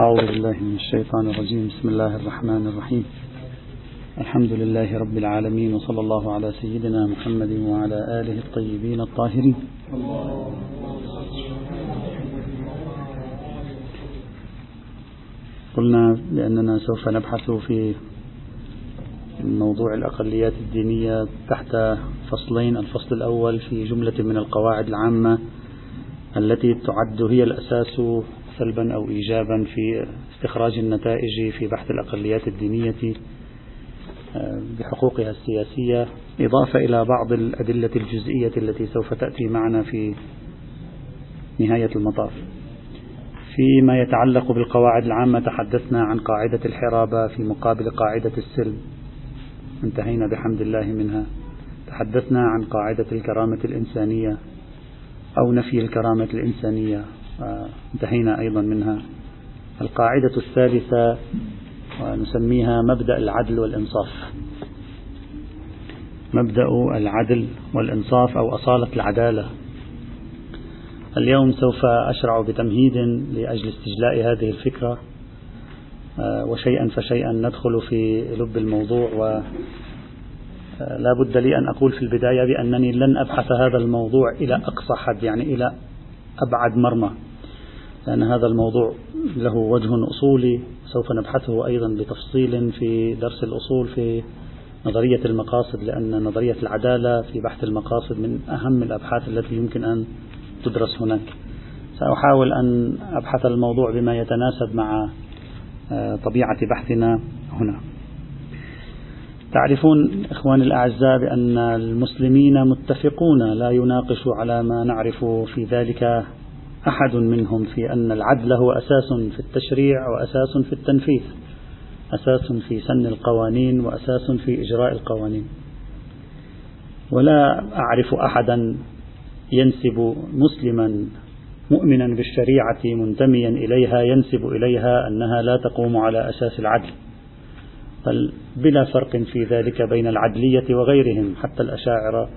أعوذ بالله من الشيطان الرجيم. بسم الله الرحمن الرحيم. الحمد لله رب العالمين وصلى الله على سيدنا محمد وعلى آله الطيبين الطاهرين. قلنا بأننا سوف نبحث في موضوع الأقليات الدينية تحت فصلين. الفصل الأول في جملة من القواعد العامة التي تعد هي الأساس سلبا أو إيجابا في استخراج النتائج في بحث الأقليات الدينية آه، بحقوقها السياسية إضافة إلى بعض الأدلة الجزئية التي سوف تأتي معنا في نهاية المطاف. فيما يتعلق بالقواعد العامة تحدثنا عن قاعدة الحرابة في مقابل قاعدة السلم. انتهينا بحمد الله منها. تحدثنا عن قاعدة الكرامة الإنسانية أو نفي الكرامة الإنسانية. انتهينا أيضا منها. القاعدة الثالثة ونسميها مبدأ العدل والإنصاف. مبدأ العدل والإنصاف أو أصالة العدالة. اليوم سوف أشرع بتمهيد لأجل استجلاء هذه الفكرة. آه، وشيئا فشيئا ندخل في لب الموضوع و آه، بد لي أن أقول في البداية بأنني لن أبحث هذا الموضوع إلى أقصى حد يعني إلى أبعد مرمى لأن هذا الموضوع له وجه أصولي سوف نبحثه أيضا بتفصيل في درس الأصول في نظرية المقاصد لأن نظرية العدالة في بحث المقاصد من أهم الأبحاث التي يمكن أن تدرس هناك. سأحاول أن أبحث الموضوع بما يتناسب مع آه، طبيعة بحثنا هنا. تعرفون إخواني الأعزاء بأن المسلمين متفقون لا يناقش على ما نعرف في ذلك أحد منهم في أن العدل هو أساس في التشريع وأساس في التنفيذ أساس في سن القوانين وأساس في إجراء القوانين. ولا أعرف أحدا ينسب مسلما مؤمنا بالشريعة منتميا إليها ينسب إليها أنها لا تقوم على أساس العدل. بل بلا فرق في ذلك بين العدلية وغيرهم حتى الأشاعرة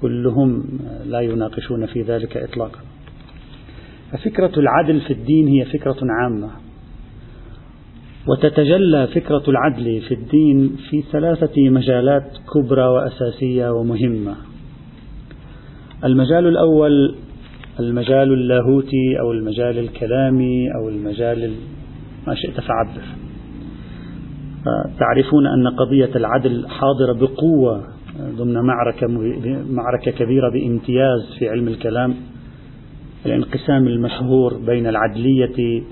كلهم لا يناقشون في ذلك إطلاقا. ففكرة العدل في الدين هي فكرة عامة. وتتجلى فكرة العدل في الدين في ثلاثة مجالات كبرى وأساسية ومهمة. المجال الأول المجال اللاهوتي أو المجال الكلامي أو المجال ما شئت فعبر. تعرفون أن قضية العدل حاضرة بقوة ضمن معركة معركة كبيرة بامتياز في علم الكلام الانقسام المشهور بين العدلية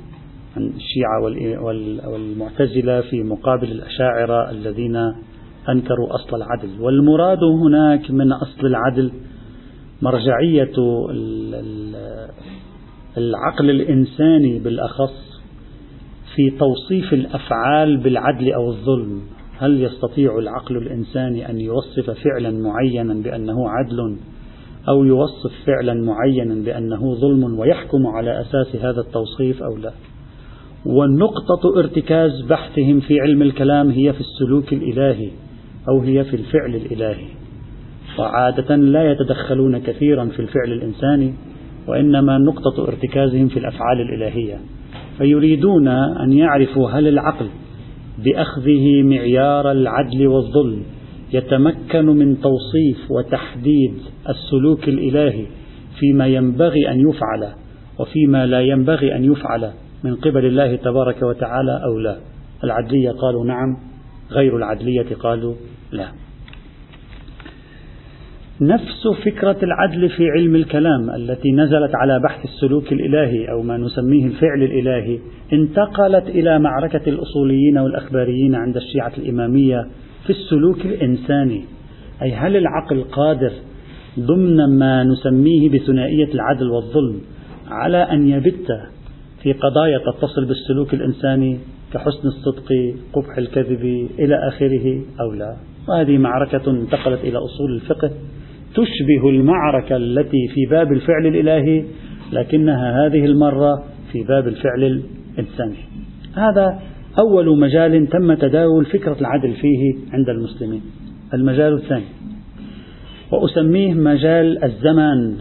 الشيعة والمعتزلة في مقابل الأشاعرة الذين أنكروا أصل العدل. والمراد هناك من أصل العدل مرجعية العقل الإنساني بالأخص في توصيف الأفعال بالعدل أو الظلم. هل يستطيع العقل الإنساني أن يوصف فعلا معينا بأنه عدل أو يوصف فعلا معينا بأنه ظلم ويحكم على أساس هذا التوصيف أو لا؟ والنقطة ارتكاز بحثهم في علم الكلام هي في السلوك الإلهي أو هي في الفعل الإلهي. وعادة لا يتدخلون كثيرا في الفعل الإنساني وإنما نقطة ارتكازهم في الأفعال الإلهية. فيريدون أن يعرفوا هل العقل بأخذه معيار العدل والظلم يتمكن من توصيف وتحديد السلوك الإلهي فيما ينبغي أن يفعل وفيما لا ينبغي أن يفعل من قبل الله تبارك وتعالى أو لا؟ العدلية قالوا نعم غير العدلية قالوا لا. نفس فكرة العدل في علم الكلام التي نزلت على بحث السلوك الإلهي أو ما نسميه الفعل الإلهي انتقلت إلى معركة الأصوليين والأخباريين عند الشيعة الإمامية في السلوك الإنساني. أي هل العقل قادر ضمن ما نسميه بثنائية العدل والظلم على أن يبت في قضايا تتصل بالسلوك الإنساني كحسن الصدق قبح الكذب إلى آخره أو لا؟ وهذه معركة انتقلت إلى أصول الفقه تشبه المعركة التي في باب الفعل الإلهي لكنها هذه المرة في باب الفعل الإنساني هذا أول مجال تم تداول فكرة العدل فيه عند المسلمين. المجال الثاني وأسميه مجال الزمان.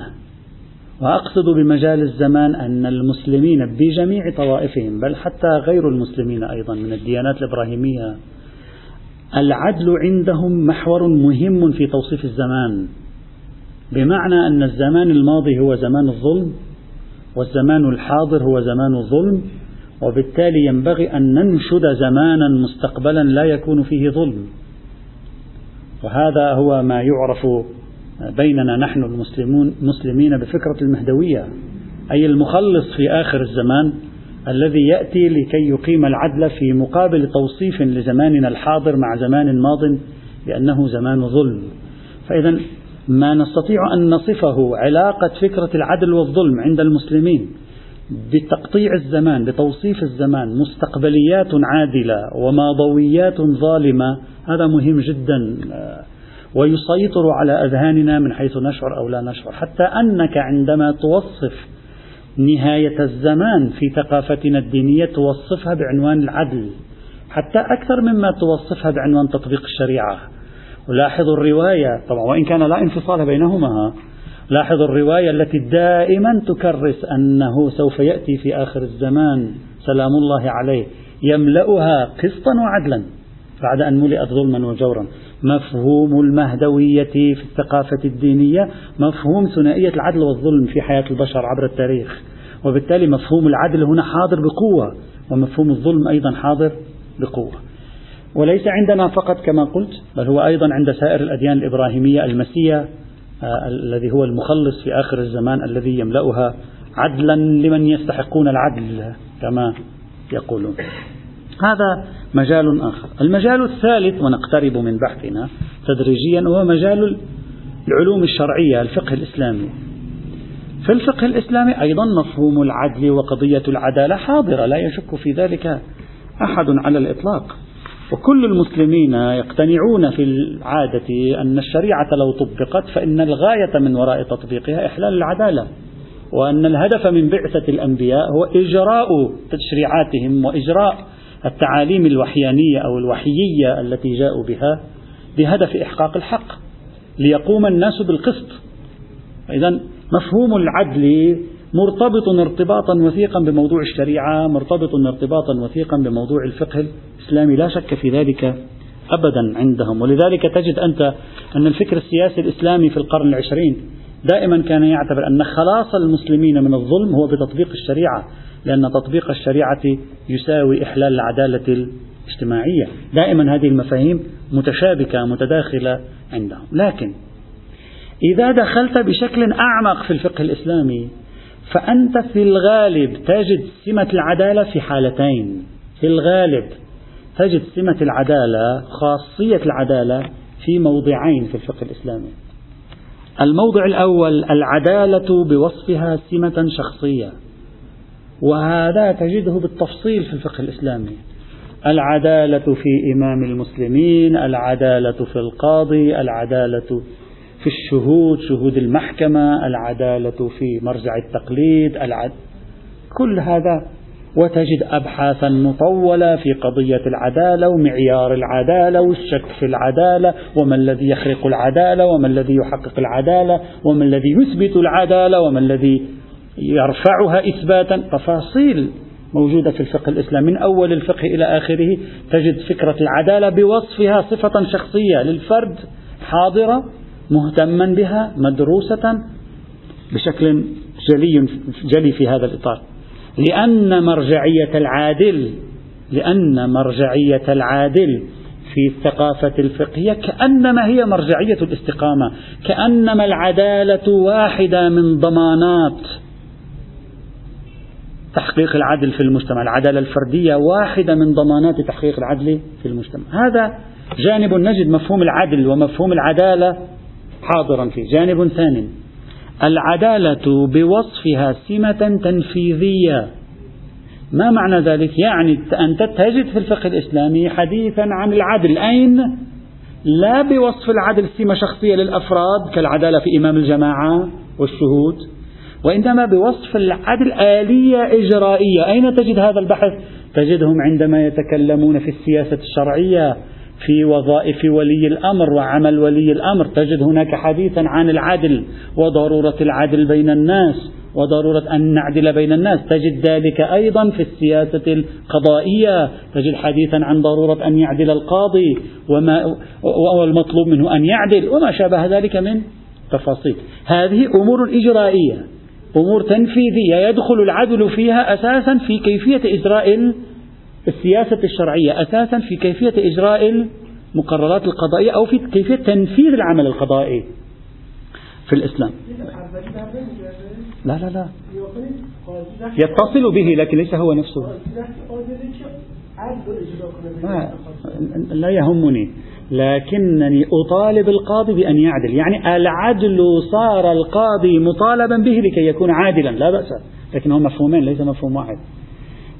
وأقصد بمجال الزمان أن المسلمين بجميع طوائفهم بل حتى غير المسلمين أيضا من الديانات الإبراهيمية العدل عندهم محور مهم في توصيف الزمان. بمعنى أن الزمان الماضي هو زمان الظلم والزمان الحاضر هو زمان الظلم وبالتالي ينبغي أن ننشد زمانا مستقبلا لا يكون فيه ظلم. وهذا هو ما يعرف بيننا نحن المسلمون مسلمين بفكرة المهدوية أي المخلص في آخر الزمان الذي يأتي لكي يقيم العدل في مقابل توصيف لزماننا الحاضر مع زمان ماض بأنه زمان ظلم. فإذا ما نستطيع أن نصفه علاقة فكرة العدل والظلم عند المسلمين بتقطيع الزمان بتوصيف الزمان مستقبليات عادلة وماضويات ظالمة هذا مهم جدا ويسيطر على أذهاننا من حيث نشعر أو لا نشعر. حتى أنك عندما توصف نهاية الزمان في ثقافتنا الدينية توصفها بعنوان العدل. حتى أكثر مما توصفها بعنوان تطبيق الشريعة. ولاحظوا الرواية. طبعا وإن كان لا انفصال بينهما لاحظوا الرواية التي دائما تكرس أنه سوف يأتي في آخر الزمان. سلام الله عليه. يملأها قسطا وعدلا بعد أن ملئت ظلما وجورا. مفهوم المهدوية في الثقافة الدينية مفهوم ثنائية العدل والظلم في حياة البشر عبر التاريخ. وبالتالي مفهوم العدل هنا حاضر بقوة ومفهوم الظلم أيضا حاضر بقوة. وليس عندنا فقط كما قلت بل هو أيضا عند سائر الأديان الإبراهيمية المسيح آه الذي هو المخلص في آخر الزمان الذي يملأها عدلا لمن يستحقون العدل كما يقولون. هذا مجال آخر. المجال الثالث ونقترب من بحثنا تدريجيا هو مجال العلوم الشرعية الفقه الإسلامي. في الفقه الإسلامي أيضا مفهوم العدل وقضية العدالة حاضرة لا يشك في ذلك أحد على الإطلاق. وكل المسلمين يقتنعون في العادة أن الشريعة لو طبقت فإن الغاية من وراء تطبيقها إحلال العدالة وأن الهدف من بعثة الأنبياء هو إجراء تشريعاتهم وإجراء التعاليم الوحيانية أو الوحيية التي جاءوا بها بهدف إحقاق الحق ليقوم الناس بالقسط. إذا مفهوم العدل مرتبط ارتباطا وثيقا بموضوع الشريعة مرتبط ارتباطا وثيقا بموضوع الفقه الإسلامي. لا شك في ذلك أبدا عندهم. ولذلك تجد أنت أن الفكر السياسي الإسلامي في القرن العشرين دائما كان يعتبر أن خلاص المسلمين من الظلم هو بتطبيق الشريعة لأن تطبيق الشريعة يساوي إحلال العدالة الاجتماعية. دائما هذه المفاهيم متشابكة متداخلة عندهم. لكن إذا دخلت بشكل أعمق في الفقه الإسلامي فأنت في الغالب تجد سمة العدالة في حالتين. في الغالب تجد سمة العدالة خاصية العدالة في موضعين في الفقه الإسلامي. الموضع الأول العدالة بوصفها سمة شخصية. وهذا تجده بالتفصيل في الفقه الإسلامي. العدالة في إمام المسلمين العدالة في القاضي العدالة في الشهود شهود المحكمة العدالة في مرجع التقليد العد... كل هذا وتجد أبحاثا مطولة في قضية العدالة ومعيار العدالة والشك في العدالة وما الذي يخرق العدالة وما الذي يحقق العدالة وما الذي يثبت العدالة وما الذي يرفعها إثباتا. تفاصيل موجودة في الفقه الإسلامي من أول الفقه إلى آخره تجد فكرة العدالة بوصفها صفة شخصية للفرد حاضرة مهتما بها مدروسة بشكل جلي جلي في هذا الإطار. لأن مرجعية العادل لأن مرجعية العادل في الثقافة الفقهية كأنما هي مرجعية الاستقامة كأنما العدالة واحدة من ضمانات تحقيق العدل في المجتمع. العدالة الفردية واحدة من ضمانات تحقيق العدل في المجتمع. هذا جانب نجد مفهوم العدل ومفهوم العدالة حاضرا فيه جانب ثاني العدالة بوصفها سمة تنفيذية ما معنى ذلك؟ يعني أنت تجد في الفقه الإسلامي حديثا عن العدل أين؟ لا بوصف العدل سمة شخصية للأفراد كالعدالة في إمام الجماعة والشهود وإنما بوصف العدل آلية إجرائية أين تجد هذا البحث؟ تجدهم عندما يتكلمون في السياسة الشرعية في وظائف ولي الأمر وعمل ولي الأمر. تجد هناك حديثا عن العدل وضرورة العدل بين الناس وضرورة أن نعدل بين الناس. تجد ذلك أيضا في السياسة القضائية. تجد حديثا عن ضرورة أن يعدل القاضي وما والمطلوب منه أن يعدل وما شابه ذلك من تفاصيل. هذه أمور إجرائية أمور تنفيذية يدخل العدل فيها أساسا في كيفية إجراء السياسة الشرعية أساسا في كيفية إجراء المقررات القضائية أو في كيفية تنفيذ العمل القضائي في الإسلام. لا لا لا. يتصل به لكن ليس هو نفسه. لا يهمني. لكنني أطالب القاضي بأن يعدل. يعني العدل صار القاضي مطالبا به لكي يكون عادلا لا بأس. لكن هم مفهومين ليس مفهوم واحد.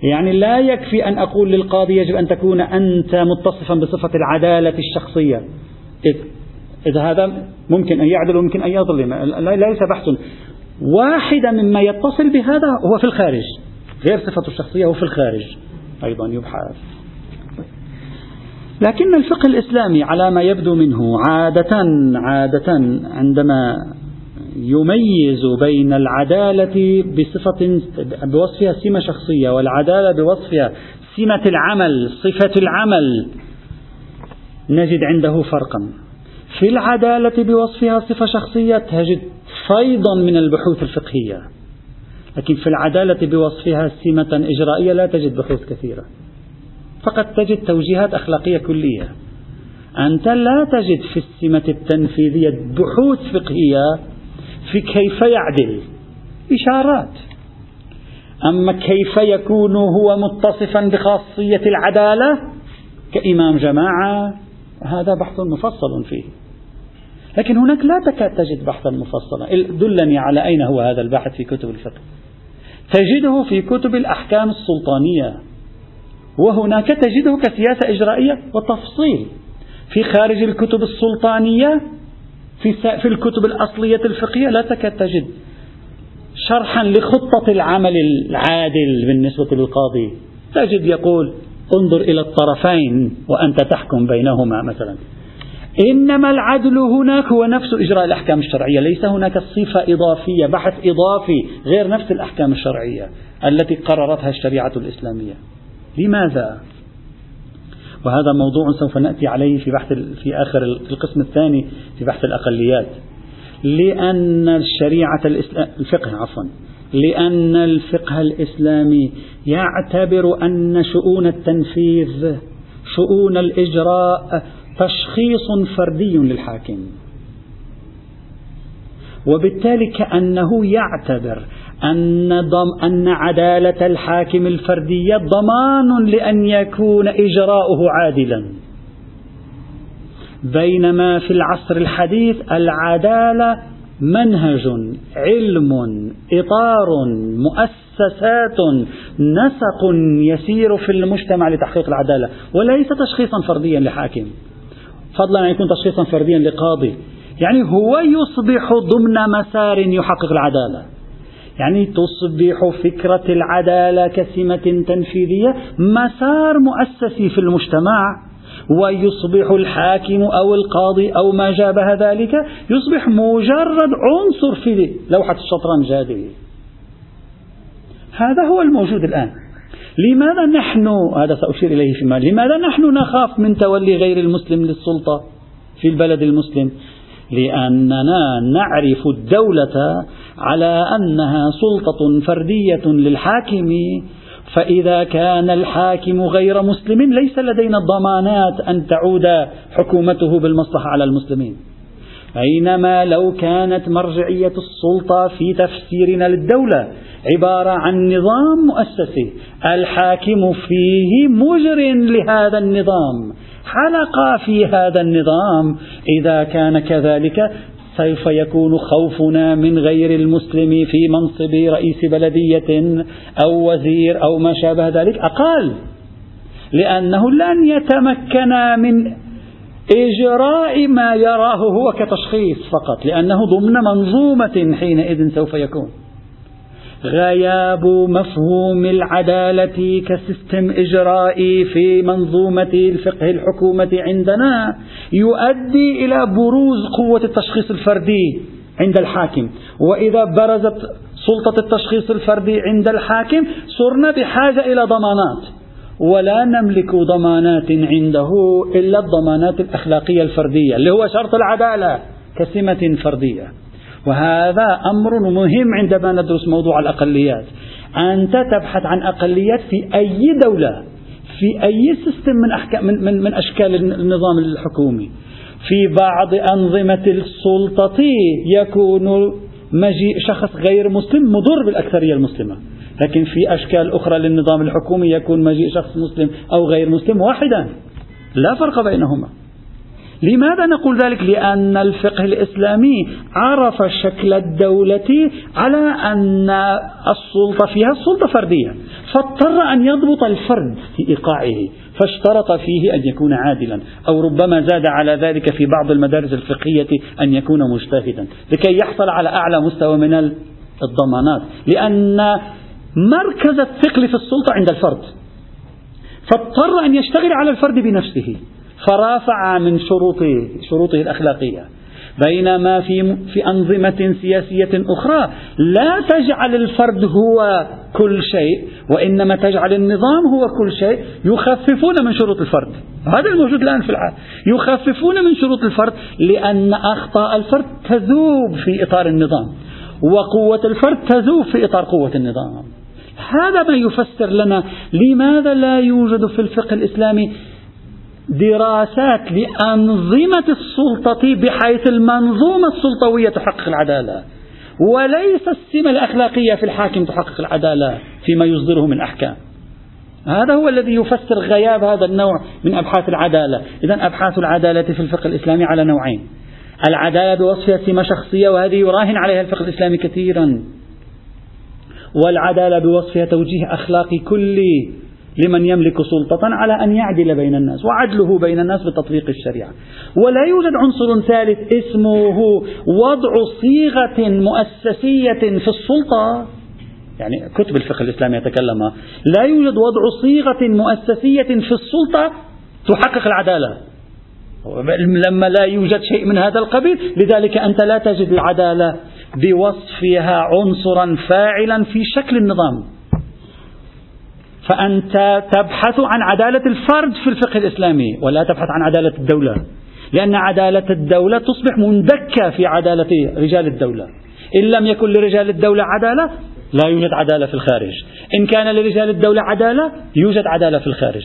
يعني لا يكفي أن أقول للقاضي يجب أن تكون أنت متصفا بصفة العدالة الشخصية. إذا هذا ممكن أن يعدل وممكن أن يظلم. ليس بحث واحدة مما يتصل بهذا هو في الخارج. غير صفته الشخصية هو في الخارج. أيضا يبحث. لكن الفقه الإسلامي على ما يبدو منه عادة عادة عندما يميز بين العدالة بصفة بوصفها سمة شخصية والعدالة بوصفها سمة العمل صفة العمل. نجد عنده فرقا. في العدالة بوصفها صفة شخصية تجد فيضا من البحوث الفقهية. لكن في العدالة بوصفها سمة إجرائية لا تجد بحوث كثيرة. فقط تجد توجيهات أخلاقية كلية. أنت لا تجد في السمة التنفيذية بحوث فقهية في كيف يعدل؟ إشارات. أما كيف يكون هو متصفا بخاصية العدالة؟ كإمام جماعة هذا بحث مفصل فيه. لكن هناك لا تكاد تجد بحثا مفصلا. دلني على أين هو هذا البحث في كتب الفقه. تجده في كتب الأحكام السلطانية. وهناك تجده كسياسة إجرائية وتفصيل. في خارج الكتب السلطانية في, في الكتب الأصلية الفقهية لا تكاد تجد شرحا لخطة العمل العادل بالنسبة للقاضي. تجد يقول انظر إلى الطرفين وأنت تحكم بينهما مثلا. إنما العدل هناك هو نفس إجراء الأحكام الشرعية ليس هناك صفة إضافية بحث إضافي غير نفس الأحكام الشرعية التي قررتها الشريعة الإسلامية. لماذا؟ وهذا موضوع سوف نأتي عليه في بحث في آخر القسم الثاني في بحث الأقليات. لأن الشريعة الفقه عفوا. لأن الفقه الإسلامي يعتبر أن شؤون التنفيذ شؤون الإجراء تشخيص فردي للحاكم. وبالتالي كأنه يعتبر أن, ضم أن عدالة الحاكم الفردية ضمان لأن يكون إجراؤه عادلا. بينما في العصر الحديث العدالة منهج علم إطار مؤسسات نسق يسير في المجتمع لتحقيق العدالة وليس تشخيصا فرديا لحاكم. فضلا أن يكون تشخيصا فرديا لقاضي. يعني هو يصبح ضمن مسار يحقق العدالة. يعني تصبح فكرة العدالة كسمة تنفيذية مسار مؤسسي في المجتمع ويصبح الحاكم أو القاضي أو ما جابه ذلك يصبح مجرد عنصر في لوحة الشطرنج هذه. هذا هو الموجود الآن. لماذا نحن هذا سأشير إليه فيما لماذا نحن نخاف من تولي غير المسلم للسلطة في البلد المسلم؟ لأننا نعرف الدولة على أنها سلطة فردية للحاكم فإذا كان الحاكم غير مسلم ليس لدينا ضمانات أن تعود حكومته بالمصلحة على المسلمين. بينما لو كانت مرجعية السلطة في تفسيرنا للدولة عبارة عن نظام مؤسسي الحاكم فيه مجر لهذا النظام. حلقة في هذا النظام. إذا كان كذلك سوف يكون خوفنا من غير المسلم في منصب رئيس بلدية أو وزير أو ما شابه ذلك أقل لأنه لن يتمكن من إجراء ما يراه هو كتشخيص فقط لأنه ضمن منظومة حينئذ سوف يكون. غياب مفهوم العدالة كسيستم إجرائي في منظومة الفقه الحكومة عندنا يؤدي إلى بروز قوة التشخيص الفردي عند الحاكم. وإذا برزت سلطة التشخيص الفردي عند الحاكم صرنا بحاجة إلى ضمانات. ولا نملك ضمانات عنده إلا الضمانات الأخلاقية الفردية اللي هو شرط العدالة كسمة فردية. وهذا أمر مهم عندما ندرس موضوع الأقليات. أنت تبحث عن أقليات في أي دولة في أي سيستم من, أحكام من, من, من أشكال النظام الحكومي. في بعض أنظمة السلطة يكون مجيء شخص غير مسلم مضر بالأكثرية المسلمة. لكن في أشكال أخرى للنظام الحكومي يكون مجيء شخص مسلم أو غير مسلم واحدا. لا فرق بينهما. لماذا نقول ذلك؟ لأن الفقه الإسلامي عرف شكل الدولة على أن السلطة فيها سلطة فردية فاضطر أن يضبط الفرد في إيقاعه فاشترط فيه أن يكون عادلا أو ربما زاد على ذلك في بعض المدارس الفقهية أن يكون مجتهدا لكي يحصل على أعلى مستوى من الضمانات لأن مركز الثقل في السلطة عند الفرد فاضطر أن يشتغل على الفرد بنفسه فرافع من شروطه شروطه الأخلاقية. بينما في في أنظمة سياسية أخرى. لا تجعل الفرد هو كل شيء وإنما تجعل النظام هو كل شيء. يخففون من شروط الفرد. هذا الموجود الآن في العالم يخففون من شروط الفرد لأن أخطاء الفرد تذوب في إطار النظام وقوة الفرد تذوب في إطار قوة النظام. هذا ما يفسر لنا لماذا لا يوجد في الفقه الإسلامي دراسات لأنظمة السلطة بحيث المنظومة السلطوية تحقق العدالة. وليس السمة الأخلاقية في الحاكم تحقق العدالة فيما يصدره من أحكام. هذا هو الذي يفسر غياب هذا النوع من أبحاث العدالة. إذا أبحاث العدالة في الفقه الإسلامي على نوعين. العدالة بوصفها سمة شخصية وهذه يراهن عليها الفقه الإسلامي كثيرا. والعدالة بوصفها توجيه أخلاقي كلي. لمن يملك سلطة على أن يعدل بين الناس وعدله بين الناس بتطبيق الشريعة. ولا يوجد عنصر ثالث اسمه وضع صيغة مؤسسية في السلطة. يعني كتب الفقه الإسلامي يتكلم لا يوجد وضع صيغة مؤسسية في السلطة تحقق العدالة. لما لا يوجد شيء من هذا القبيل لذلك أنت لا تجد العدالة بوصفها عنصرا فاعلا في شكل النظام. فأنت تبحث عن عدالة الفرد في الفقه الإسلامي ولا تبحث عن عدالة الدولة. لأن عدالة الدولة تصبح مندكة في عدالة رجال الدولة. إن لم يكن لرجال الدولة عدالة لا يوجد عدالة في الخارج. إن كان لرجال الدولة عدالة يوجد عدالة في الخارج.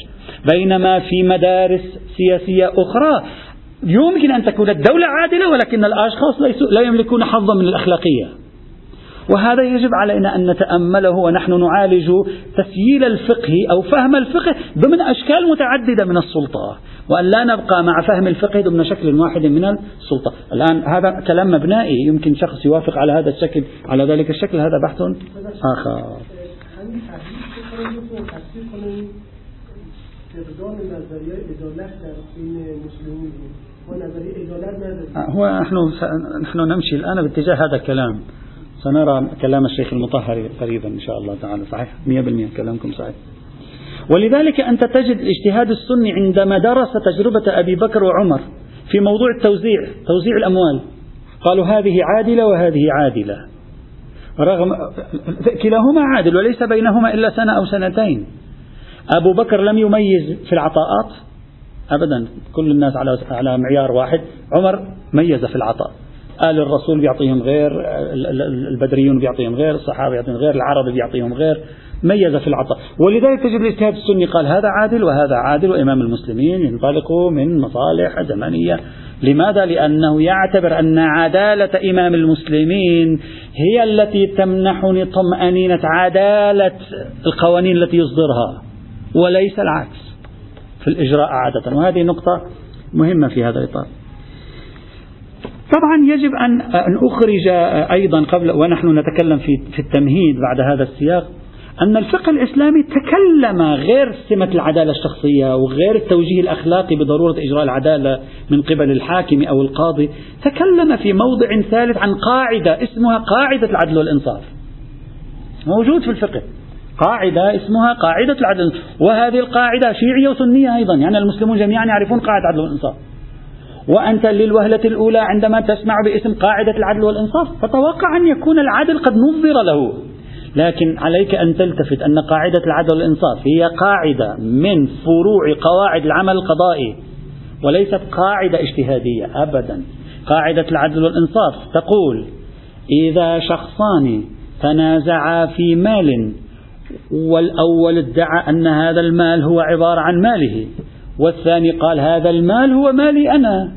بينما في مدارس سياسية أخرى يمكن أن تكون الدولة عادلة ولكن الأشخاص لا يملكون حظا من الأخلاقية. وهذا يجب علينا أن نتأمله ونحن نعالج تسييل الفقه أو فهم الفقه ضمن أشكال متعددة من السلطة. وأن لا نبقى مع فهم الفقه ضمن شكل واحد من السلطة. الآن هذا كلام مبنائي. يمكن شخص يوافق على هذا الشكل. على ذلك الشكل هذا بحث آخر. هو نحن نحن نمشي الآن باتجاه هذا الكلام. سنرى كلام الشيخ المطهري قريبا إن شاء الله تعالى صحيح؟ 100% كلامكم صحيح. ولذلك أنت تجد الاجتهاد السني عندما درس تجربة أبي بكر وعمر في موضوع التوزيع توزيع الأموال. قالوا هذه عادلة وهذه عادلة. رغم كلاهما عادل وليس بينهما إلا سنة أو سنتين. أبو بكر لم يميز في العطاءات أبدا كل الناس على على معيار واحد. عمر ميز في العطاء. آل الرسول بيعطيهم غير البدريون بيعطيهم غير الصحابة بيعطيهم غير العرب بيعطيهم غير ميز في العطاء. ولذلك تجد الاجتهاد السني قال هذا عادل وهذا عادل وإمام المسلمين ينطلق من مصالح زمنية. لماذا؟ لأنه يعتبر أن عدالة إمام المسلمين هي التي تمنحني طمأنينة عدالة القوانين التي يصدرها وليس العكس في الإجراء عادة. وهذه نقطة مهمة في هذا الإطار. طبعا يجب أن أن أخرج أيضا قبل ونحن نتكلم في في التمهيد بعد هذا السياق أن الفقه الإسلامي تكلم غير سمة العدالة الشخصية وغير التوجيه الأخلاقي بضرورة إجراء العدالة من قبل الحاكم أو القاضي تكلم في موضع ثالث عن قاعدة اسمها قاعدة العدل والإنصاف. موجود في الفقه. قاعدة اسمها قاعدة العدل وهذه القاعدة شيعية وسنية أيضا يعني المسلمون جميعا يعرفون قاعدة العدل والإنصاف. وأنت للوهلة الأولى عندما تسمع باسم قاعدة العدل والإنصاف فتوقع أن يكون العدل قد نظر له. لكن عليك أن تلتفت أن قاعدة العدل والإنصاف هي قاعدة من فروع قواعد العمل القضائي وليست قاعدة اجتهادية أبدا. قاعدة العدل والإنصاف تقول إذا شخصان تنازعا في مال والأول ادعى أن هذا المال هو عبارة عن ماله. والثاني قال هذا المال هو مالي أنا.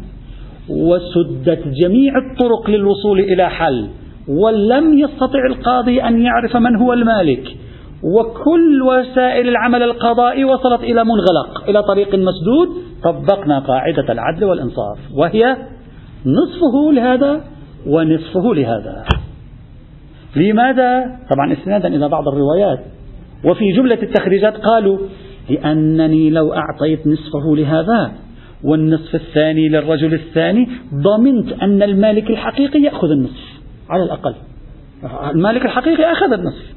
وسدت جميع الطرق للوصول إلى حل ولم يستطع القاضي أن يعرف من هو المالك. وكل وسائل العمل القضائي وصلت إلى منغلق إلى طريق مسدود طبقنا قاعدة العدل والإنصاف وهي نصفه لهذا ونصفه لهذا. لماذا؟ طبعا استنادا إلى بعض الروايات. وفي جملة التخريجات قالوا لأنني لو أعطيت نصفه لهذا والنصف الثاني للرجل الثاني ضمنت أن المالك الحقيقي يأخذ النصف على الأقل. المالك الحقيقي أخذ النصف.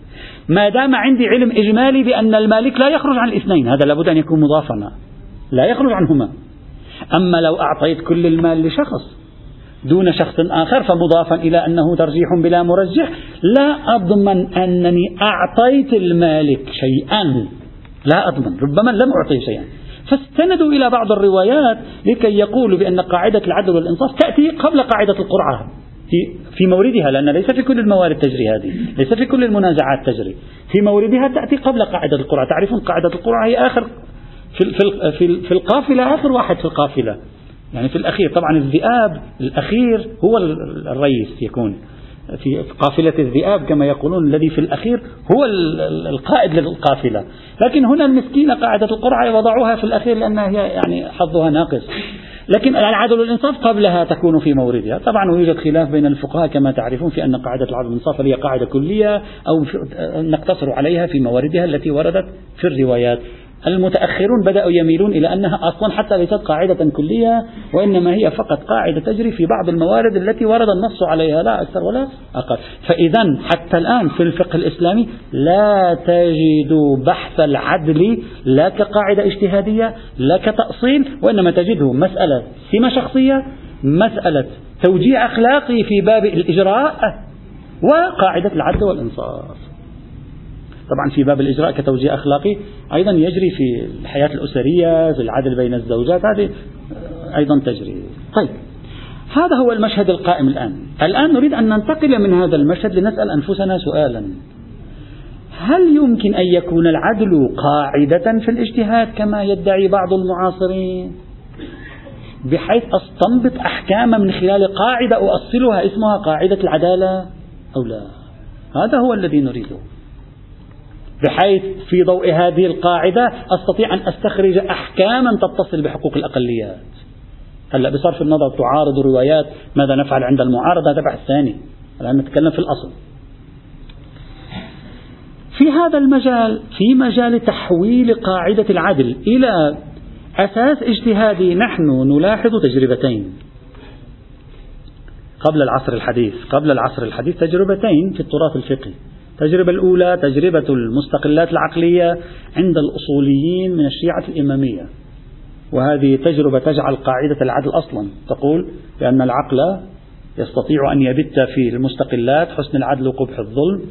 ما دام عندي علم إجمالي بأن المالك لا يخرج عن الاثنين هذا لابد أن يكون مضافا. لا يخرج عنهما. أما لو أعطيت كل المال لشخص دون شخص آخر فمضافا إلى أنه ترجيح بلا مرجح لا أضمن أنني أعطيت المالك شيئا. لا أضمن ربما لم أعطي شيئا. فاستندوا إلى بعض الروايات لكي يقولوا بأن قاعدة العدل والإنصاف تأتي قبل قاعدة القرعة في في موردها لأن ليس في كل الموارد تجري هذه ليس في كل المنازعات تجري. في موردها تأتي قبل قاعدة القرعة. تعرفون قاعدة القرعة هي آخر في, في, في القافلة آخر واحد في القافلة. يعني في الأخير طبعا الذئاب الأخير هو الرئيس يكون. في قافلة الذئاب كما يقولون الذي في الأخير هو القائد للقافلة. لكن هنا المسكينة قاعدة القرعة وضعوها في الأخير لأنها هي يعني حظها ناقص. لكن العدل والإنصاف قبلها تكون في موردها. طبعا ويوجد خلاف بين الفقهاء كما تعرفون في أن قاعدة العدل والإنصاف هي قاعدة كلية أو نقتصر عليها في مواردها التي وردت في الروايات. المتأخرون بدأوا يميلون إلى أنها أصلا حتى ليست قاعدة كلية وإنما هي فقط قاعدة تجري في بعض الموارد التي ورد النص عليها لا أكثر ولا أقل. فإذا حتى الآن في الفقه الإسلامي لا تجد بحث العدل لا كقاعدة اجتهادية لا كتأصيل وإنما تجده مسألة سمة شخصية مسألة توجيه أخلاقي في باب الإجراء وقاعدة العدل والإنصاف. طبعا في باب الإجراء كتوجيه أخلاقي أيضا يجري في الحياة الأسرية في العدل بين الزوجات هذه أيضا تجري. طيب هذا هو المشهد القائم الآن. الآن نريد أن ننتقل من هذا المشهد لنسأل أنفسنا سؤالا. هل يمكن أن يكون العدل قاعدة في الاجتهاد كما يدعي بعض المعاصرين؟ بحيث أستنبط أحكام من خلال قاعدة أؤصلها اسمها قاعدة العدالة أو لا؟ هذا هو الذي نريده. بحيث في ضوء هذه القاعدة أستطيع أن أستخرج أحكاما تتصل بحقوق الأقليات. هلأ بصرف النظر تعارض الروايات ماذا نفعل عند المعارضة؟ هذا بحث ثاني. الآن نتكلم في الأصل. في هذا المجال في مجال تحويل قاعدة العدل إلى أساس اجتهادي نحن نلاحظ تجربتين. قبل العصر الحديث قبل العصر الحديث تجربتين في التراث الفقهي. التجربة الأولى تجربة المستقلات العقلية عند الأصوليين من الشيعة الإمامية. وهذه تجربة تجعل قاعدة العدل أصلا. تقول بأن العقل يستطيع أن يبت في المستقلات حسن العدل وقبح الظلم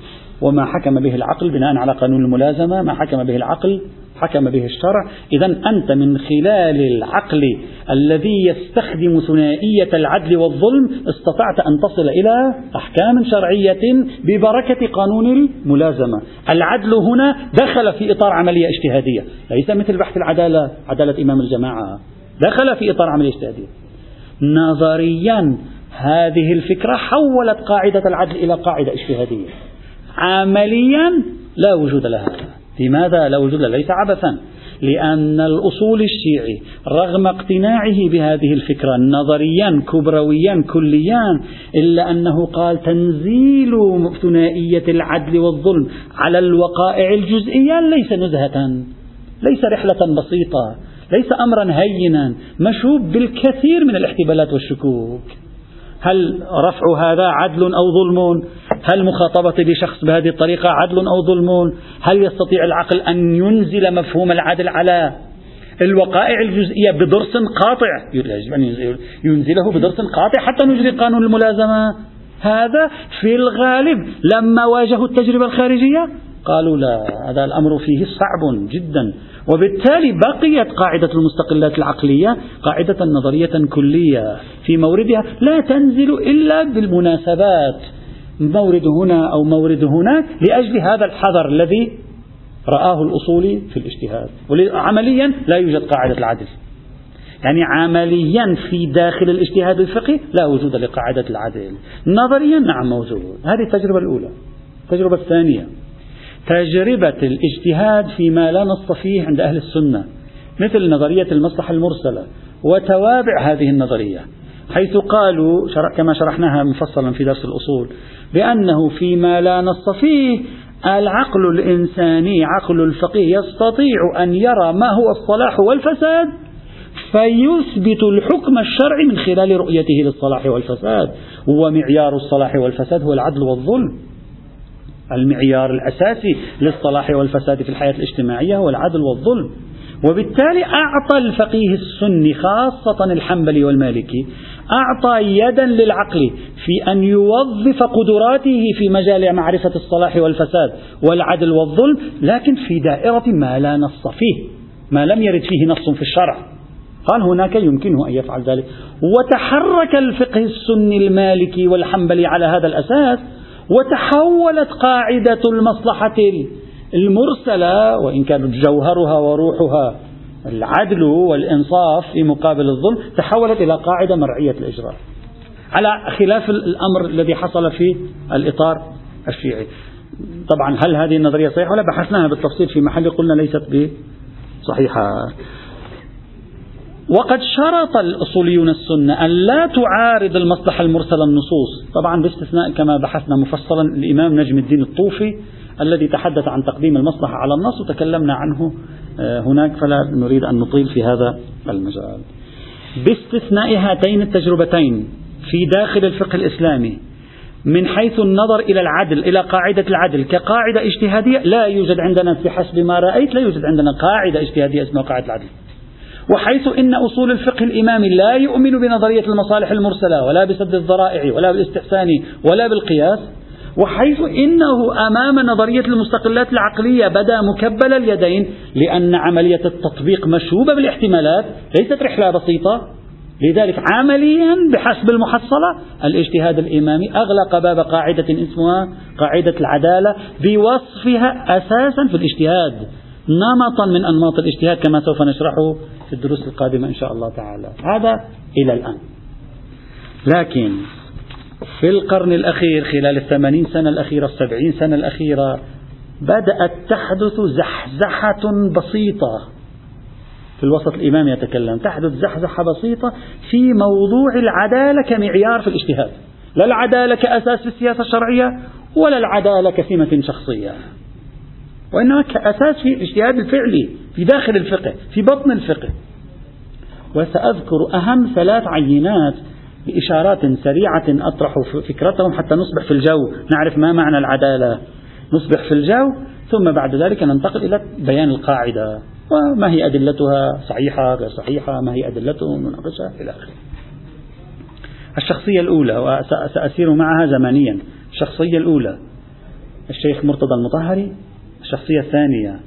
وما حكم به العقل بناء على قانون الملازمة ما حكم به العقل حكم به الشرع. إذا أنت من خلال العقل الذي يستخدم ثنائية العدل والظلم استطعت أن تصل إلى أحكام شرعية ببركة قانون الملازمة. العدل هنا دخل في إطار عملية اجتهادية. ليس مثل بحث العدالة عدالة إمام الجماعة. دخل في إطار عملية اجتهادية. نظريا هذه الفكرة حولت قاعدة العدل إلى قاعدة اجتهادية. عمليا لا وجود لها. لماذا لا وجود ليس عبثا؟ لأن الأصول الشيعي رغم اقتناعه بهذه الفكرة نظريا كبرويا كليا إلا أنه قال تنزيل ثنائية العدل والظلم على الوقائع الجزئية ليس نزهة ليس رحلة بسيطة ليس أمرا هينا مشوب بالكثير من الاحتمالات والشكوك. هل رفع هذا عدل أو ظلم؟ هل مخاطبة بشخص بهذه الطريقة عدل أو ظلم؟ هل يستطيع العقل أن ينزل مفهوم العدل على الوقائع الجزئية بدرس قاطع؟ يجب أن ينزله بدرس قاطع حتى نجري قانون الملازمة. هذا في الغالب لما واجهوا التجربة الخارجية قالوا لا هذا الأمر فيه صعب جدا. وبالتالي بقيت قاعدة المستقلات العقلية قاعدة نظرية كلية في موردها لا تنزل إلا بالمناسبات. مورد هنا أو مورد هناك لأجل هذا الحذر الذي رآه الأصولي في الاجتهاد. عمليا لا يوجد قاعدة العدل. يعني عمليا في داخل الاجتهاد الفقهي لا وجود لقاعدة العدل. نظريا نعم موجود. هذه التجربة الأولى. التجربة الثانية. تجربة الاجتهاد فيما لا نص فيه عند أهل السنة مثل نظرية المصلحة المرسلة وتوابع هذه النظرية حيث قالوا كما شرحناها مفصلا في درس الأصول بأنه فيما لا نص فيه العقل الإنساني عقل الفقيه يستطيع أن يرى ما هو الصلاح والفساد فيثبت الحكم الشرعي من خلال رؤيته للصلاح والفساد ومعيار الصلاح والفساد هو العدل والظلم. المعيار الأساسي للصلاح والفساد في الحياة الاجتماعية هو العدل والظلم. وبالتالي أعطى الفقيه السني خاصة الحنبلي والمالكي أعطى يدا للعقل في أن يوظف قدراته في مجال معرفة الصلاح والفساد والعدل والظلم لكن في دائرة ما لا نص فيه ما لم يرد فيه نص في الشرع. قال هناك يمكنه أن يفعل ذلك؟ وتحرك الفقه السني المالكي والحنبلي على هذا الأساس وتحولت قاعدة المصلحة المرسلة وإن كانت جوهرها وروحها العدل والإنصاف في مقابل الظلم تحولت إلى قاعدة مرعية الإجراء على خلاف الأمر الذي حصل في الإطار الشيعي. طبعا هل هذه النظرية صحيحة ولا بحثناها بالتفصيل في محل قلنا ليست بصحيحة. وقد شرط الأصوليون السنة أن لا تعارض المصلحة المرسلة النصوص. طبعا باستثناء كما بحثنا مفصلا الإمام نجم الدين الطوفي الذي تحدث عن تقديم المصلحة على النص وتكلمنا عنه آه، هناك فلا نريد أن نطيل في هذا المجال. باستثناء هاتين التجربتين في داخل الفقه الإسلامي من حيث النظر إلى العدل إلى قاعدة العدل كقاعدة اجتهادية لا يوجد عندنا بحسب ما رأيت لا يوجد عندنا قاعدة اجتهادية اسمها قاعدة العدل. وحيث إن أصول الفقه الإمامي لا يؤمن بنظرية المصالح المرسلة ولا بسد الذرائع ولا بالاستحسان ولا بالقياس وحيث إنه أمام نظرية المستقلات العقلية بدا مكبل اليدين لأن عملية التطبيق مشوبة بالاحتمالات ليست رحلة بسيطة. لذلك عمليا بحسب المحصلة الاجتهاد الإمامي أغلق باب قاعدة اسمها قاعدة العدالة بوصفها أساسا في الاجتهاد. نمطا من أنماط الاجتهاد كما سوف نشرحه في الدروس القادمة إن شاء الله تعالى. هذا إلى الآن. لكن في القرن الأخير خلال الثمانين سنة الأخيرة السبعين سنة الأخيرة بدأت تحدث زحزحة بسيطة. في الوسط الإمامي يتكلم تحدث زحزحة بسيطة في موضوع العدالة كمعيار في الاجتهاد. لا العدالة كأساس في السياسة الشرعية ولا العدالة كسمة شخصية. وإنما كأساس في الاجتهاد الفعلي في داخل الفقه في بطن الفقه. وسأذكر أهم ثلاث عينات بإشارات سريعة أطرح فكرتهم حتى نصبح في الجو. نعرف ما معنى العدالة. نصبح في الجو ثم بعد ذلك ننتقل إلى بيان القاعدة. وما هي أدلتها؟ صحيحة غير صحيحة؟ ما هي أدلته نناقشها إلى آخره. الشخصية الأولى وسأسير معها زمنيا. الشخصية الأولى الشيخ مرتضى المطهري. الشخصية الثانية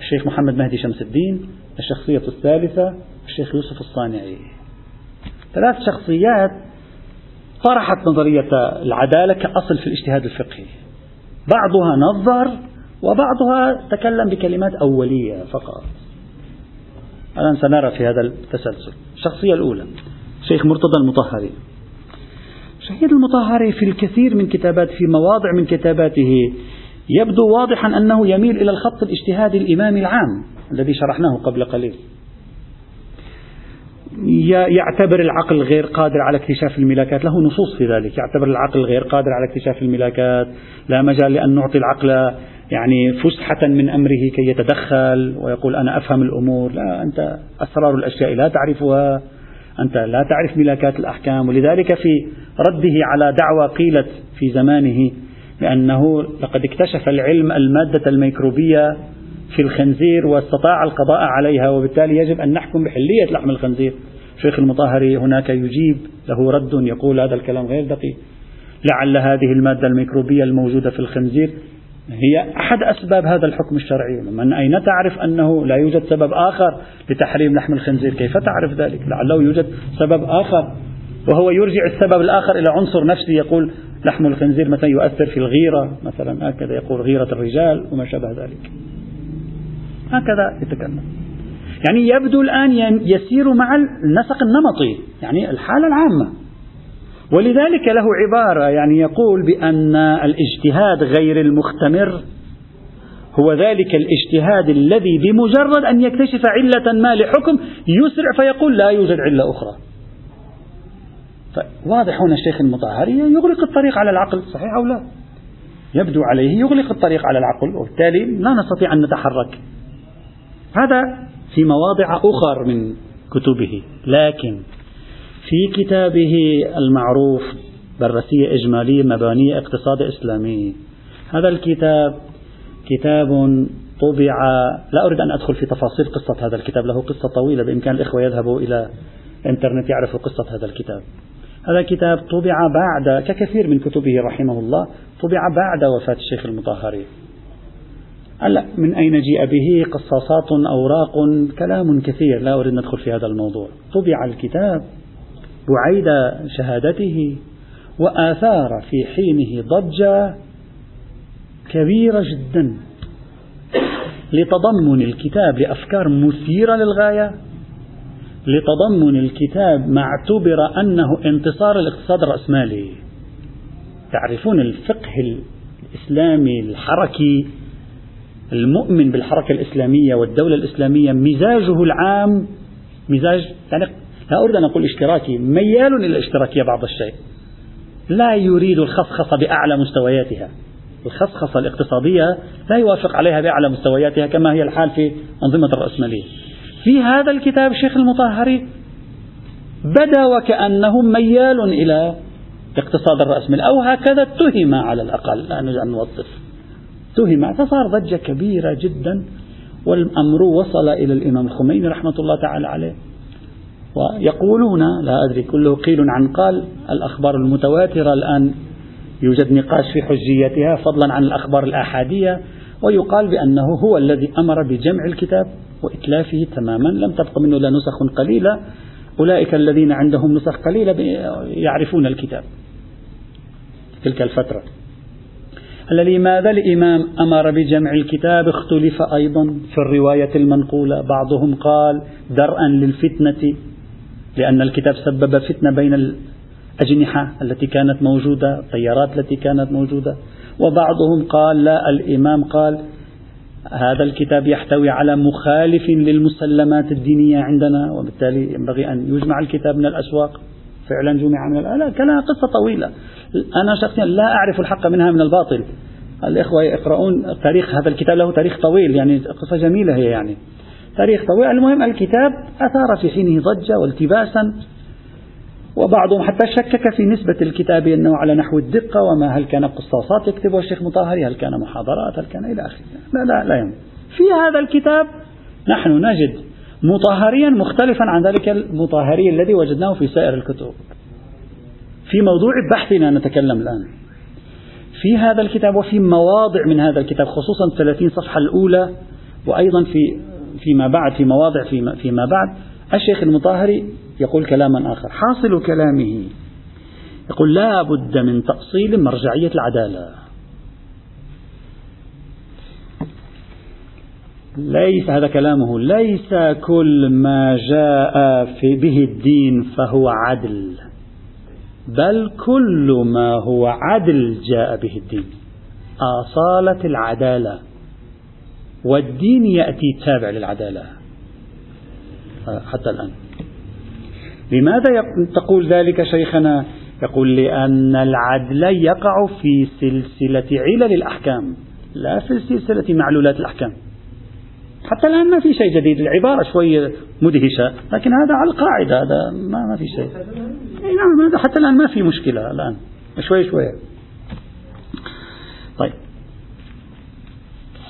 الشيخ محمد مهدي شمس الدين الشخصية الثالثة الشيخ يوسف الصانعي. ثلاث شخصيات طرحت نظرية العدالة كأصل في الاجتهاد الفقهي. بعضها نظر وبعضها تكلم بكلمات أولية فقط. الآن سنرى في هذا التسلسل. الشخصية الأولى شيخ مرتضى المطهري. شهيد المطهري في الكثير من كتابات في مواضع من كتاباته يبدو واضحا أنه يميل إلى الخط الاجتهادي الإمامي العام الذي شرحناه قبل قليل. يعتبر العقل غير قادر على اكتشاف الملاكات. له نصوص في ذلك. يعتبر العقل غير قادر على اكتشاف الملاكات. لا مجال لأن نعطي العقل يعني فسحة من أمره كي يتدخل ويقول أنا أفهم الأمور. لا أنت أسرار الأشياء لا تعرفها. أنت لا تعرف ملاكات الأحكام. ولذلك في رده على دعوى قيلت في زمانه بأنه لقد اكتشف العلم المادة الميكروبية في الخنزير واستطاع القضاء عليها وبالتالي يجب أن نحكم بحلية لحم الخنزير. شيخ المطهري هناك يجيب له رد يقول هذا الكلام غير دقيق. لعل هذه المادة الميكروبية الموجودة في الخنزير هي أحد أسباب هذا الحكم الشرعي. من أين تعرف أنه لا يوجد سبب آخر لتحريم لحم الخنزير؟ كيف تعرف ذلك؟ لعله يوجد سبب آخر. وهو يرجع السبب الآخر إلى عنصر نفسي يقول لحم الخنزير مثلا يؤثر في الغيرة مثلا هكذا يقول غيرة الرجال وما شابه ذلك. هكذا يتكلم. يعني يبدو الآن يسير مع النسق النمطي يعني الحالة العامة. ولذلك له عبارة يعني يقول بأن الاجتهاد غير المختمر هو ذلك الاجتهاد الذي بمجرد أن يكتشف علة ما لحكم يسرع فيقول لا يوجد علة أخرى. واضح هنا الشيخ المطهري يغلق الطريق على العقل صحيح أو لا؟ يبدو عليه يغلق الطريق على العقل وبالتالي لا نستطيع أن نتحرك. هذا في مواضع أخر من كتبه لكن في كتابه المعروف برسية إجمالية مبانية اقتصاد إسلامي. هذا الكتاب كتاب طبع لا أريد أن أدخل في تفاصيل قصة هذا الكتاب له قصة طويلة بإمكان الإخوة يذهبوا إلى الإنترنت يعرفوا قصة هذا الكتاب. هذا الكتاب طبع بعد ككثير من كتبه رحمه الله طبع بعد وفاة الشيخ المطهري. هلا من أين جيء به؟ قصاصات أوراق كلام كثير. لا أريد أن ندخل في هذا الموضوع. طبع الكتاب بعيد شهادته وآثار في حينه ضجة كبيرة جدا. لتضمن الكتاب لأفكار مثيرة للغاية لتضمن الكتاب ما اعتبر أنه انتصار الاقتصاد الرأسمالي. تعرفون الفقه الإسلامي الحركي المؤمن بالحركة الإسلامية والدولة الإسلامية مزاجه العام مزاج يعني لا أريد أن أقول اشتراكي ميال إلى الاشتراكية بعض الشيء. لا يريد الخصخصة بأعلى مستوياتها. الخصخصة الاقتصادية لا يوافق عليها بأعلى مستوياتها كما هي الحال في أنظمة الرأسمالية. في هذا الكتاب شيخ المطهري. بدا وكأنه ميال إلى اقتصاد الرأسمالي أو هكذا اتهم على الأقل. لا نريد أن اتهم. فصار ضجة كبيرة جدا والأمر وصل إلى الإمام الخميني رحمة الله تعالى عليه. ويقولون لا أدري كله قيل عن قال الأخبار المتواترة الآن يوجد نقاش في حجيتها فضلا عن الأخبار الآحادية. ويقال بأنه هو الذي أمر بجمع الكتاب. وإتلافه تماما لم تبق منه إلا نسخ قليلة. أولئك الذين عندهم نسخ قليلة يعرفون الكتاب تلك الفترة. لماذا الإمام أمر بجمع الكتاب؟ اختلف أيضا في الرواية المنقولة. بعضهم قال درءا للفتنة لأن الكتاب سبب فتنة بين الأجنحة التي كانت موجودة الطيارات التي كانت موجودة. وبعضهم قال لا الإمام قال هذا الكتاب يحتوي على مخالف للمسلمات الدينية عندنا وبالتالي ينبغي أن يجمع الكتاب من الأسواق. فعلا جمع من لا كلام قصة طويلة. أنا شخصيا لا أعرف الحق منها من الباطل. الإخوة يقرؤون تاريخ هذا الكتاب له تاريخ طويل يعني قصة جميلة هي يعني. تاريخ طويل. المهم الكتاب أثار في حينه ضجة والتباسا وبعضهم حتى شكك في نسبة الكتاب أنه على نحو الدقة وما هل كان قصاصات يكتبها الشيخ مطهري؟ هل كان محاضرات؟ هل كان إلى آخره؟ لا لا لا يهم. في هذا الكتاب نحن نجد مطهريا مختلفا عن ذلك المطهري الذي وجدناه في سائر الكتب. في موضوع بحثنا نتكلم الآن. في هذا الكتاب وفي مواضع من هذا الكتاب خصوصا 30 صفحة الأولى وأيضا في فيما بعد في مواضع فيما بعد الشيخ المطهري يقول كلاما آخر. حاصل كلامه. يقول لا بد من تأصيل مرجعية العدالة. ليس هذا كلامه. ليس كل ما جاء في به الدين فهو عدل. بل كل ما هو عدل جاء به الدين. أصالة العدالة. والدين يأتي تابع للعدالة. حتى الآن. لماذا تقول ذلك شيخنا؟ يقول لأن العدل يقع في سلسلة علل الأحكام لا في سلسلة معلولات الأحكام. حتى الآن ما في شيء جديد العبارة شوية مدهشة لكن هذا على القاعدة هذا ما, ما في شيء. نعم هذا حتى الآن ما في مشكلة الآن شوي شوي طيب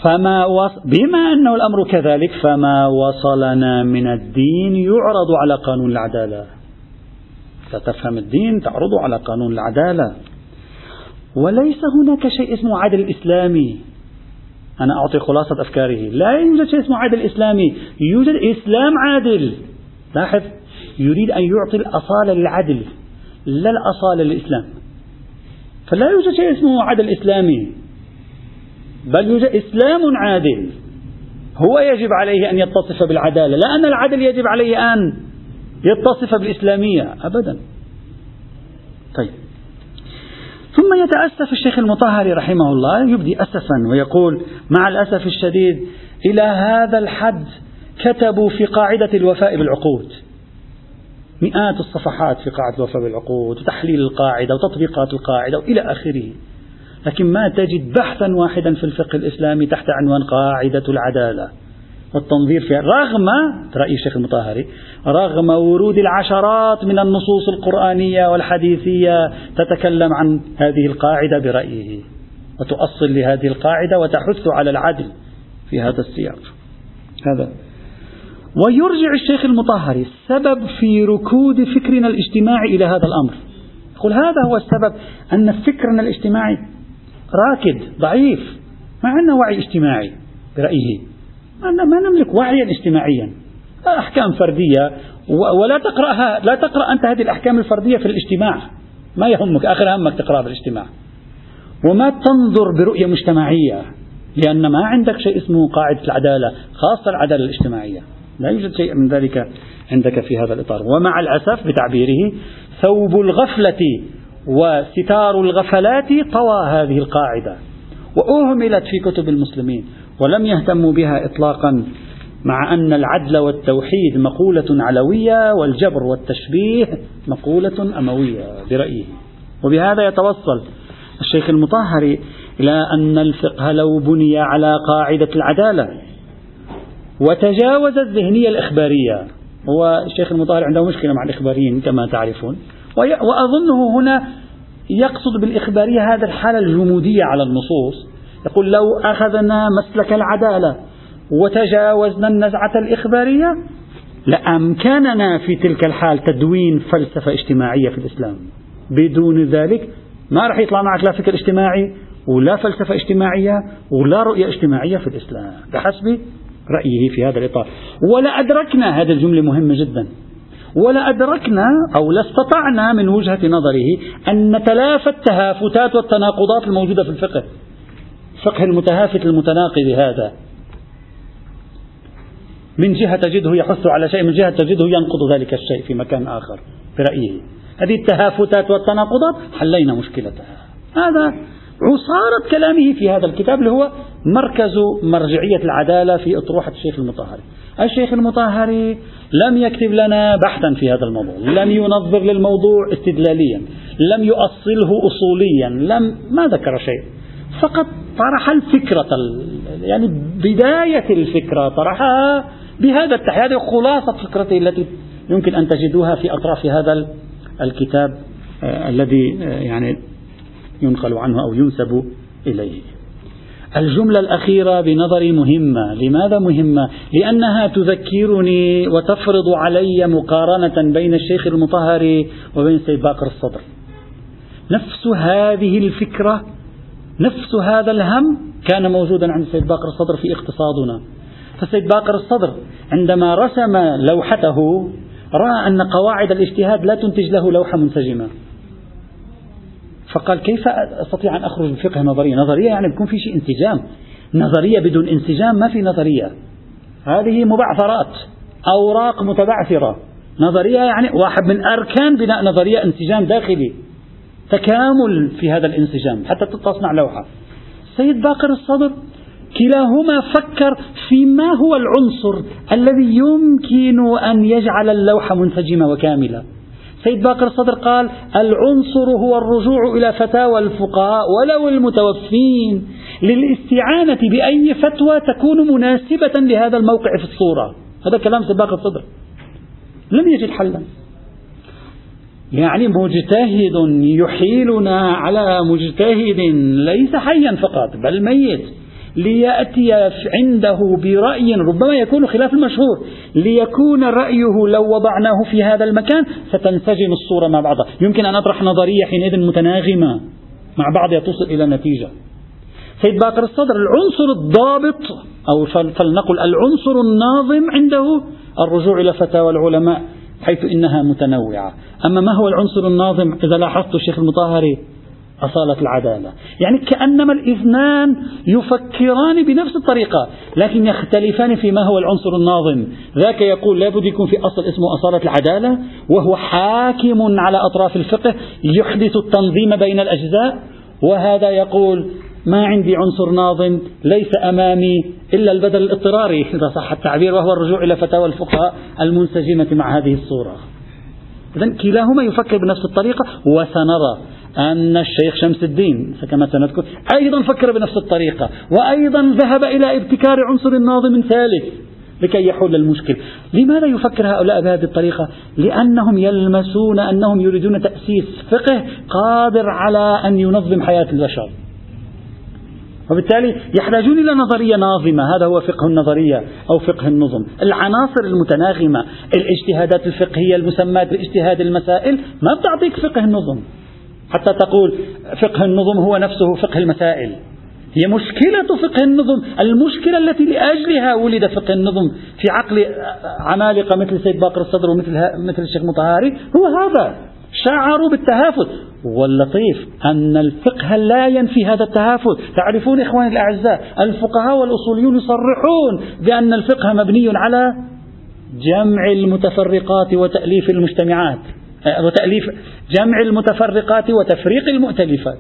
فما وص... بما أنه الأمر كذلك فما وصلنا من الدين يعرض على قانون العدالة. فتفهم الدين تعرض على قانون العدالة. وليس هناك شيء اسمه عدل إسلامي أنا أعطي خلاصة أفكاره لا يوجد شيء اسمه عدل إسلامي يوجد إسلام عادل. لاحظ؟ يريد أن يعطي الأصالة للعدل لا الأصالة للإسلام. فلا يوجد شيء اسمه عدل إسلامي. بل يوجد إسلام عادل. هو يجب عليه أن يتصف بالعدالة لا أن العدل يجب عليه أن يتصف بالإسلامية أبدا. طيب. ثم يتأسف الشيخ المطهري رحمه الله يبدي أسفا ويقول مع الأسف الشديد إلى هذا الحد كتبوا في قاعدة الوفاء بالعقود. مئات الصفحات في قاعدة الوفاء بالعقود وتحليل القاعدة وتطبيقات القاعدة وإلى آخره. لكن ما تجد بحثا واحدا في الفقه الإسلامي تحت عنوان قاعدة العدالة والتنظير فيها رغم رأي الشيخ المطهري؟ رغم ورود العشرات من النصوص القرآنية والحديثية تتكلم عن هذه القاعدة برأيه وتؤصل لهذه القاعدة وتحث على العدل في هذا السياق. هذا. ويرجع الشيخ المطهري السبب في ركود فكرنا الاجتماعي إلى هذا الأمر. يقول هذا هو السبب أن فكرنا الاجتماعي راكد ضعيف ما عندنا وعي اجتماعي برأيه. ما نملك وعيا اجتماعيا. أحكام فردية ولا تقرأها لا تقرأ أنت هذه الأحكام الفردية في الاجتماع. ما يهمك آخر همك تقرأها في الاجتماع. وما تنظر برؤية مجتمعية لأن ما عندك شيء اسمه قاعدة العدالة خاصة العدالة الاجتماعية. لا يوجد شيء من ذلك عندك في هذا الإطار. ومع الأسف بتعبيره ثوب الغفلة وستار الغفلات طوى هذه القاعدة. وأهملت في كتب المسلمين ولم يهتموا بها إطلاقا مع أن العدل والتوحيد مقولة علوية والجبر والتشبيه مقولة أموية برأيه وبهذا يتوصل الشيخ المطهري إلى أن الفقه لو بني على قاعدة العدالة. وتجاوز الذهنية الإخبارية. هو الشيخ المطهري عنده مشكلة مع الإخباريين كما تعرفون. وأظنه هنا يقصد بالإخبارية هذا الحالة الجمودية على النصوص. يقول لو أخذنا مسلك العدالة وتجاوزنا النزعة الإخبارية لأمكننا في تلك الحال تدوين فلسفة اجتماعية في الإسلام. بدون ذلك ما راح يطلع معك لا فكر اجتماعي ولا فلسفة اجتماعية ولا رؤية اجتماعية في الإسلام. بحسب رأيه في هذا الإطار. ولا أدركنا هذه الجملة مهمة جدا ولا أدركنا أو لا استطعنا من وجهة نظره أن نتلافى التهافتات والتناقضات الموجودة في الفقه. فقه المتهافت المتناقض هذا. من جهة تجده يحث على شيء من جهة تجده ينقض ذلك الشيء في مكان آخر برأيه. هذه التهافتات والتناقضات حلينا مشكلتها. هذا عصارة كلامه في هذا الكتاب اللي هو مركز مرجعية العدالة في أطروحة الشيخ المطهري. الشيخ المطهري لم يكتب لنا بحثا في هذا الموضوع لم ينظر للموضوع استدلاليا لم يؤصله أصوليا لم ما ذكر شيء. فقط طرح الفكرة يعني بداية الفكرة طرحها بهذا التحية هذه خلاصة فكرته التي يمكن أن تجدوها في أطراف هذا الكتاب آه الذي آه يعني ينقل عنه أو ينسب إليه. الجملة الأخيرة بنظري مهمة. لماذا مهمة؟ لأنها تذكرني وتفرض علي مقارنة بين الشيخ المطهري وبين سيد باقر الصدر. نفس هذه الفكرة نفس هذا الهم كان موجودا عند سيد باقر الصدر في اقتصادنا. فسيد باقر الصدر عندما رسم لوحته رأى أن قواعد الاجتهاد لا تنتج له لوحة منسجمة. فقال كيف أستطيع أن أخرج بفقه نظرية؟ نظرية يعني بيكون في شيء انسجام. نظرية بدون انسجام ما في نظرية. هذه مبعثرات أوراق متبعثرة. نظرية يعني واحد من أركان بناء نظرية انسجام داخلي. تكامل في هذا الانسجام حتى تصنع لوحة. سيد باقر الصدر كلاهما فكر في ما هو العنصر الذي يمكن أن يجعل اللوحة منسجمة وكاملة. سيد باقر الصدر قال العنصر هو الرجوع إلى فتاوى الفقهاء ولو المتوفين للاستعانة بأي فتوى تكون مناسبة لهذا الموقع في الصورة. هذا كلام سباق الصدر. لم يجد حلا. يعني مجتهد يحيلنا على مجتهد ليس حيا فقط بل ميت. ليأتي عنده برأي ربما يكون خلاف المشهور ليكون رأيه لو وضعناه في هذا المكان ستنسجم الصورة مع بعضها. يمكن أن أطرح نظرية حينئذ متناغمة مع بعضها تصل إلى نتيجة. سيد باقر الصدر العنصر الضابط أو فلنقل العنصر الناظم عنده الرجوع إلى فتاوى العلماء حيث إنها متنوعة. أما ما هو العنصر الناظم؟ إذا لاحظت الشيخ المطهري أصالة العدالة. يعني كأنما الإثنان يفكران بنفس الطريقة لكن يختلفان فيما هو العنصر الناظم. ذاك يقول لابد يكون في أصل اسمه أصالة العدالة وهو حاكم على أطراف الفقه يحدث التنظيم بين الأجزاء وهذا يقول ما عندي عنصر ناظم ليس أمامي إلا البدل الاضطراري إذا صح التعبير وهو الرجوع إلى فتاوى الفقهاء المنسجمة مع هذه الصورة. إذا كلاهما يفكر بنفس الطريقة وسنرى أن الشيخ شمس الدين كما سنذكر أيضا فكر بنفس الطريقة وأيضا ذهب إلى ابتكار عنصر ناظم ثالث لكي يحل المشكل. لماذا يفكر هؤلاء بهذه الطريقة؟ لأنهم يلمسون أنهم يريدون تأسيس فقه قادر على أن ينظم حياة البشر. وبالتالي يحتاجون إلى نظرية ناظمة. هذا هو فقه النظرية أو فقه النظم. العناصر المتناغمة الاجتهادات الفقهية المسماة باجتهاد المسائل ما بتعطيك فقه النظم. حتى تقول فقه النظم هو نفسه فقه المسائل. هي مشكلة فقه النظم. المشكلة التي لأجلها ولد فقه النظم في عقل عمالقة مثل سيد باقر الصدر ومثل مثل الشيخ مطهاري هو هذا. شعروا بالتهافت. واللطيف أن الفقه لا ينفي هذا التهافت. تعرفون إخواني الأعزاء الفقهاء والأصوليون يصرحون بأن الفقه مبني على جمع المتفرقات وتأليف المجتمعات وتأليف جمع المتفرقات وتفريق المؤتلفات.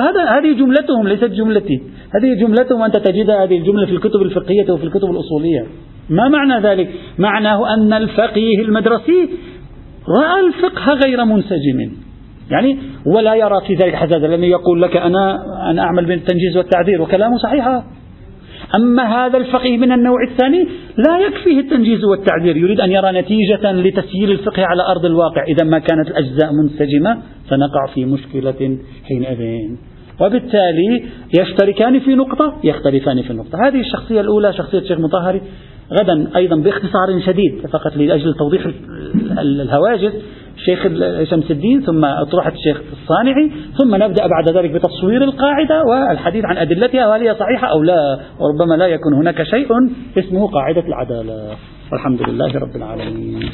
هذا هذه جملتهم ليست جملتي. هذه جملتهم أنت تجد هذه الجملة في الكتب الفقهية وفي الكتب الأصولية. ما معنى ذلك؟ معناه أن الفقيه المدرسي رأى الفقه غير منسجم. يعني ولا يرى في ذلك حزازة لأنه يقول لك أنا أنا أعمل بالتنجيز والتعذير وكلامه صحيح أما هذا الفقيه من النوع الثاني لا يكفيه التنجيز والتعذير. يريد أن يرى نتيجة لتسيير الفقه على أرض الواقع. إذا ما كانت الأجزاء منسجمة سنقع في مشكلة حينئذ. وبالتالي يشتركان في نقطة يختلفان في نقطة هذه الشخصية الأولى شخصية الشيخ مطهري غدا أيضا باختصار شديد فقط لأجل توضيح الهواجس. شيخ شمس الدين ثم أطروحة الشيخ الصانعي ثم نبدأ بعد ذلك بتصوير القاعدة والحديث عن أدلتها وهل هي صحيحة أو لا وربما لا يكون هناك شيء اسمه قاعدة العدالة. والحمد لله رب العالمين.